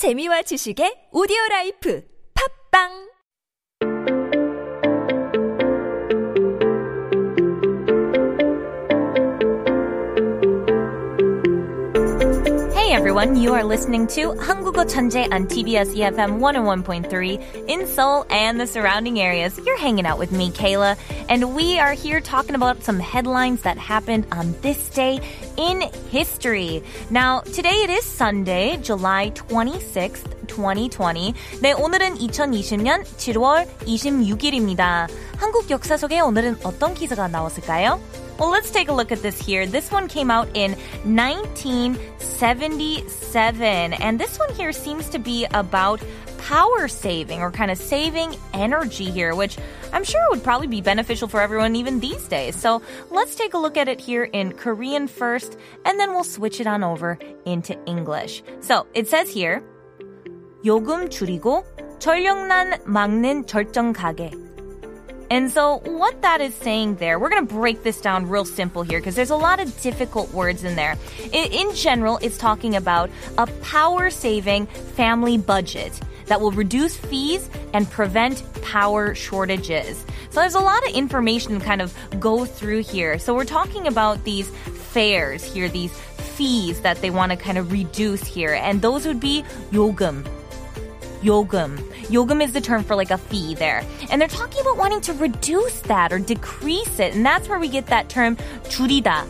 재미와 지식의 오디오 라이프. 팝빵 Hey everyone, you are listening to 한국어 천재 on TBS EFM 101.3 in Seoul and the surrounding areas. You're hanging out with me, Kayla, and we are here talking about some headlines that happened on this day in history. Now, today it is Sunday, July 26th, 2020. 네, 오늘은 2020년 7월 26일입니다. 한국 역사 속에 오늘은 어떤 기사가 나왔을까요? Well, let's take a look at this here. This one came out in 1977, and this one here seems to be about power saving or kind of saving energy here, which I'm sure would probably be beneficial for everyone even these days. So let's take a look at it here in Korean first, and then we'll switch it on over into English. So it says here, 요금 줄이고 전력난 막는 절전 가계. And so, what that is saying there, we're going to break this down real simple here because there's a lot of difficult words in there. In, in general, it's talking about a power saving family budget that will reduce fees and prevent power shortages. So, there's a lot of information to kind of go through here. So, we're talking about these fares here, these fees that they want to kind of reduce here, and those would be 요금 Yogum. Yogum is the term for like a fee there. And they're talking about wanting to reduce that or decrease it. And that's where we get that term 줄이다.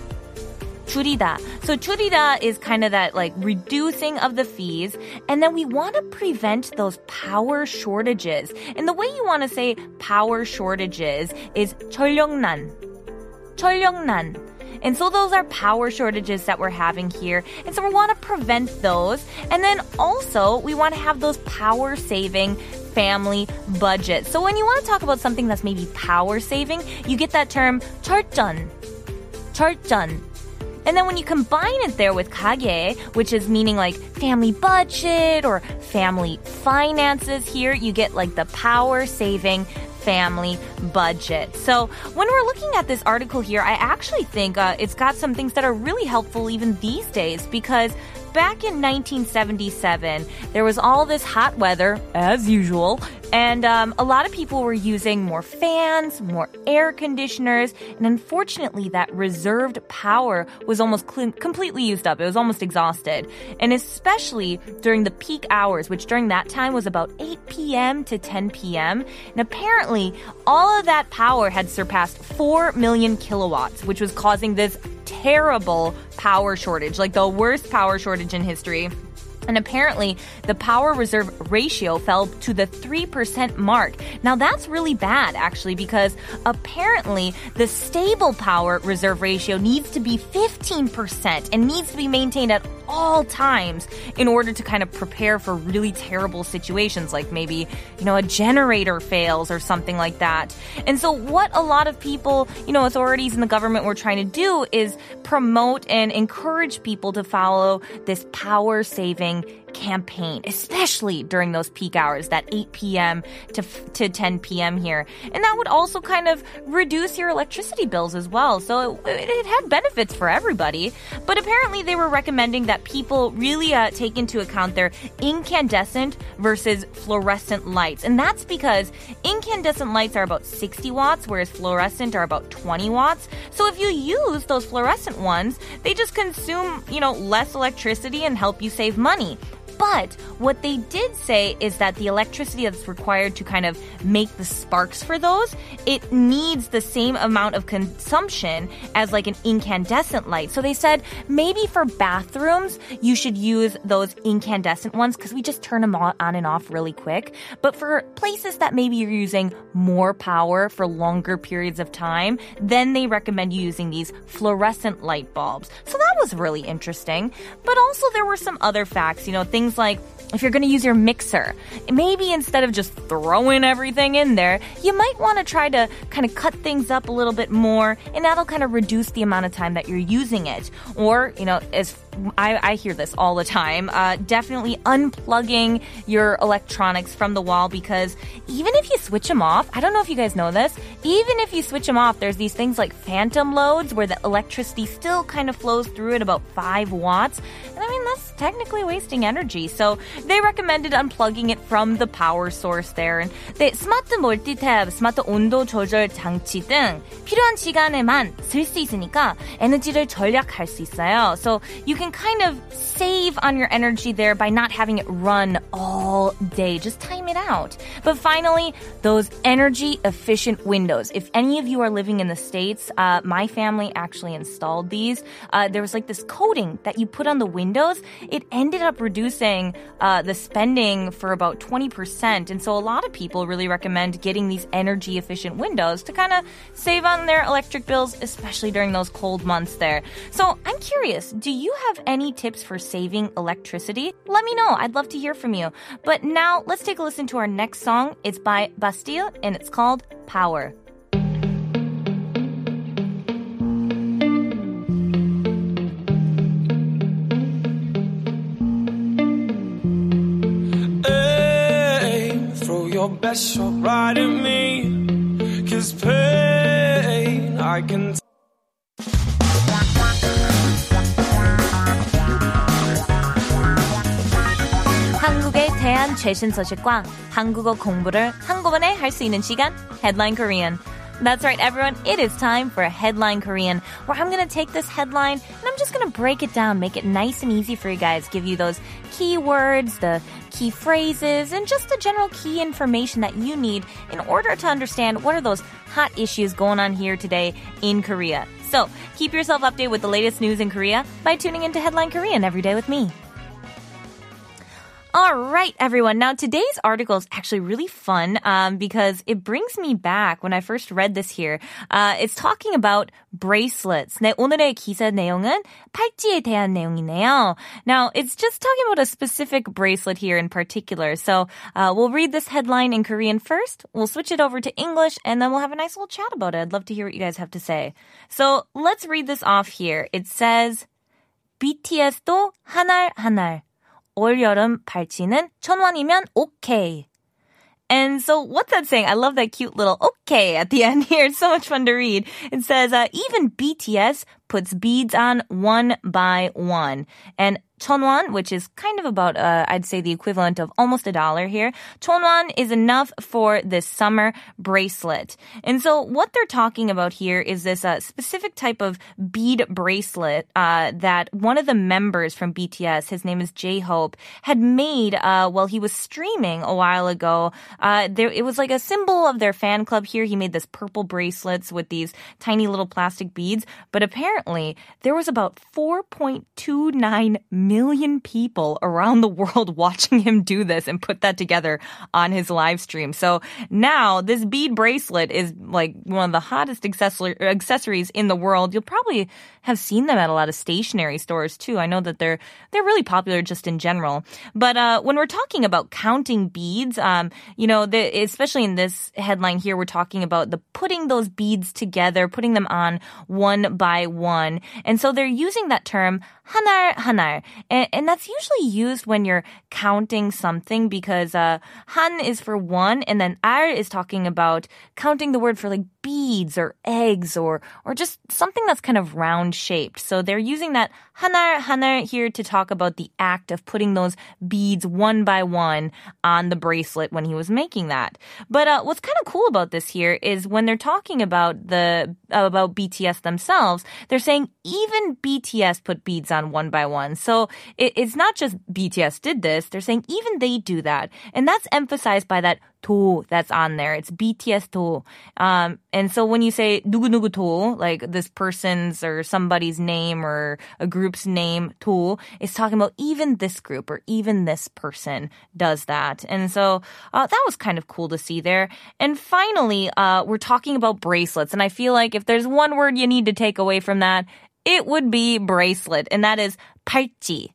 줄이다. So 줄이다 is kind of that like reducing of the fees. And then we want to prevent those power shortages. And the way you want to say power shortages is 전력난. 전력난. And so those are power shortages that we're having here. And so we want to prevent those. And then also we want to have those power saving family budgets. So when you want to talk about something that's maybe power saving, you get that term 철전. 철전. And then when you combine it there with kage, which is meaning like family budget or family finances here, you get like the power saving family budget. So when we're looking at this article here, I actually think uh, it's got some things that are really helpful even these days because back in 1977, there was all this hot weather, as usual, and um, a lot of people were using more fans, more air conditioners, and unfortunately, that reserved power was almost cl- completely used up. It was almost exhausted. And especially during the peak hours, which during that time was about 8 p.m. to 10 p.m. And apparently, all of that power had surpassed 4 million kilowatts, which was causing this terrible power shortage, like the worst power shortage in history. And apparently, the power reserve ratio fell to the 3% mark. Now, that's really bad, actually, because apparently the stable power reserve ratio needs to be 15% and needs to be maintained at all times in order to kind of prepare for really terrible situations, like maybe, you know, a generator fails or something like that. And so, what a lot of people, you know, authorities in the government were trying to do is promote and encourage people to follow this power saving campaign, especially during those peak hours, that 8 p.m. to, to 10 p.m. here. And that would also kind of reduce your electricity bills as well. So it, it had benefits for everybody. But apparently they were recommending that people really uh, take into account their incandescent versus fluorescent lights. And that's because incandescent lights are about 60 watts, whereas fluorescent are about 20 watts. So if you use those fluorescent ones, they just consume, you know, less electricity and help you save money. But what they did say is that the electricity that's required to kind of make the sparks for those, it needs the same amount of consumption as like an incandescent light. So they said maybe for bathrooms, you should use those incandescent ones because we just turn them on and off really quick. But for places that maybe you're using more power for longer periods of time, then they recommend using these fluorescent light bulbs. So that was really interesting. But also there were some other facts, you know, things like if you're going to use your mixer, maybe instead of just throwing everything in there, you might want to try to kind of cut things up a little bit more, and that'll kind of reduce the amount of time that you're using it. Or, you know, as I, I hear this all the time. Uh, definitely unplugging your electronics from the wall because even if you switch them off, I don't know if you guys know this, even if you switch them off, there's these things like phantom loads where the electricity still kind of flows through at about 5 watts. And I mean, that's technically wasting energy. So they recommended unplugging it from the power source there. And 네, 스마트 멀티탭, 스마트 온도 조절 장치 등 필요한 시간에만 쓸 수 있으니까 에너지를 절약할 수 있어요. So you can kind of save on your energy there by not having it run all day. Just time it out. But finally, those energy efficient windows. If any of you are living in the States, uh, my family actually installed these. Uh, there was like this coating that you put on the windows. It ended up reducing uh, the spending for about 20%. And so a lot of people really recommend getting these energy efficient windows to kind of save on their electric bills, especially during those cold months there. So I'm curious, do you have any tips for saving electricity? Let me know. I'd love to hear from you. But now let's take a listen to our next song. It's by Bastille and it's called Power. Hey, throw your best shot right at me. Cause pain, I can 최신 소식과 한국어 공부를 한꺼번에 할 수 있는 시간 Headline Korean. That's right, everyone. It is time for a Headline Korean, where I'm going to take this headline and I'm just going to break it down, make it nice and easy for you guys, give you those key words, the key phrases, and just the general key information that you need in order to understand what are those hot issues going on here today in Korea. So keep yourself updated with the latest news in Korea by tuning into Headline Korean every day with me. All right, everyone. Now, today's article is actually really fun um, because it brings me back when I first read this here. Uh, it's talking about bracelets. 네, 오늘의 기사 내용은 팔찌에 대한 내용이네요. Now, it's just talking about a specific bracelet here in particular. So, uh, we'll read this headline in Korean first. We'll switch it over to English, and then we'll have a nice little chat about it. I'd love to hear what you guys have to say. So, let's read this off here. It says, BTS도 한알 한알. 올 여름 팔찌는 천 원이면 오케이. And so what's that saying? I love that cute little okay at the end here. It's so much fun to read. It says, uh, even BTS puts beads on one by one. And chonwon, which is kind of about, uh, I'd say the equivalent of almost a dollar here. Chonwon is enough for this summer bracelet. And so what they're talking about here is this uh, specific type of bead bracelet uh, that one of the members from BTS, his name is J-Hope, had made uh, while he was streaming a while ago. Uh, there, it was like a symbol of their fan club here. He made this purple bracelets with these tiny little plastic beads. But apparently, there was about 4.29 million million people around the world watching him do this and put that together on his live stream. So now this bead bracelet is like one of the hottest accessories in the world. You'll probably have seen them at a lot of stationery stores too. I know that they're they're really popular just in general. But uh, when we're talking about counting beads, um, you know, the, especially in this headline here, we're talking about the putting those beads together, putting them on one by one, and so they're using that term hanar hanar, and, and that's usually used when you're counting something because uh, han is for one, and then ar is talking about counting the word for like beads or eggs or or just something that's kind of round shaped. So they're using that hanar hanar here to talk about the act of putting those beads one by one on the bracelet when he was making that. But uh, what's kind of cool about this here is when they're talking about the about BTS themselves, they're saying even BTS put beads on one by one. So it, it's not just BTS did this; they're saying even they do that, and that's emphasized by that 도 that's on there. It's BTS 도. Um, and so when you say 누구누구 도, like this person's or somebody's name or a group's name 도, it's talking about even this group or even this person does that. And so uh, that was kind of cool to see there. And finally, uh, we're talking about bracelets. And I feel like if there's one word you need to take away from that, it would be bracelet. And that is 팔찌.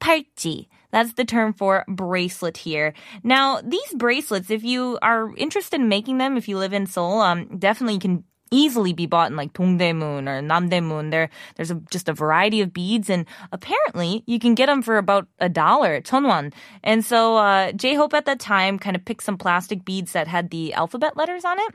팔찌. That's the term for bracelet here. Now, these bracelets, if you are interested in making them, if you live in Seoul, um, definitely you can easily be bought in like Dongdaemun or Namdaemun. There, there's a, just a variety of beads, and apparently you can get them for about a dollar, 천원. And so uh, J Hope at that time kind of picked some plastic beads that had the alphabet letters on it.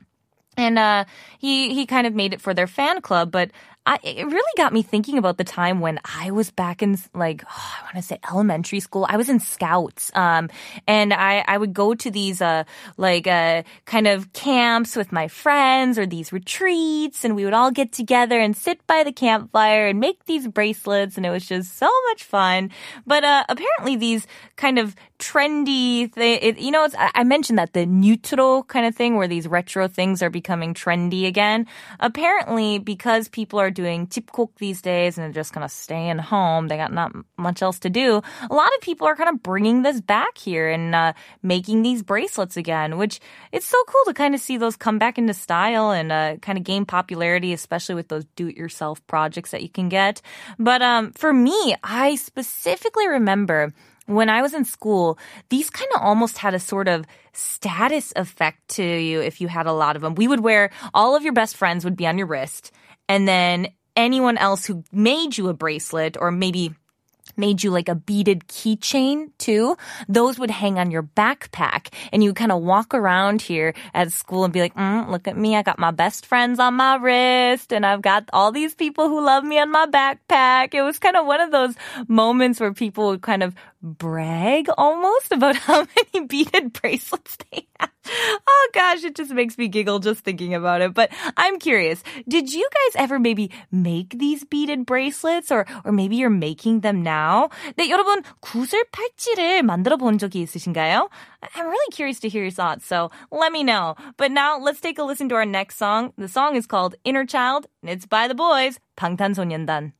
And uh, he he kind of made it for their fan club, but I, it really got me thinking about the time when I was back in like oh, I want to say elementary school. I was in scouts, um, and I I would go to these uh like uh kind of camps with my friends or these retreats, and we would all get together and sit by the campfire and make these bracelets, and it was just so much fun. But uh, apparently these kind of trendy thing, you know, I mentioned that the newtro kind of thing where these retro things are becoming trendy again. Apparently, because people are doing 집콕 these days and they're just kind of staying home, they got not much else to do. A lot of people are kind of bringing this back here and uh, making these bracelets again, which it's so cool to kind of see those come back into style and uh, kind of gain popularity, especially with those do-it-yourself projects that you can get. But um, for me, I specifically remember when I was in school, these kind of almost had a sort of status effect to you if you had a lot of them. We would wear all of your best friends would be on your wrist, and then anyone else who made you a bracelet or maybe made you like a beaded keychain too. Those would hang on your backpack and you kind of walk around here at school and be like, mm, look at me. I got my best friends on my wrist and I've got all these people who love me on my backpack. It was kind of one of those moments where people would kind of brag almost about how many beaded bracelets they have. Oh gosh, it just makes me giggle just thinking about it. But I'm curious, did you guys ever maybe make these beaded bracelets or or maybe you're making them now? 네, 여러분 구슬 팔찌를 만들어 본 적이 있으신가요? I'm really curious to hear your thoughts, so let me know. But now let's take a listen to our next song. The song is called Inner Child and it's by the boys, 방탄소년단.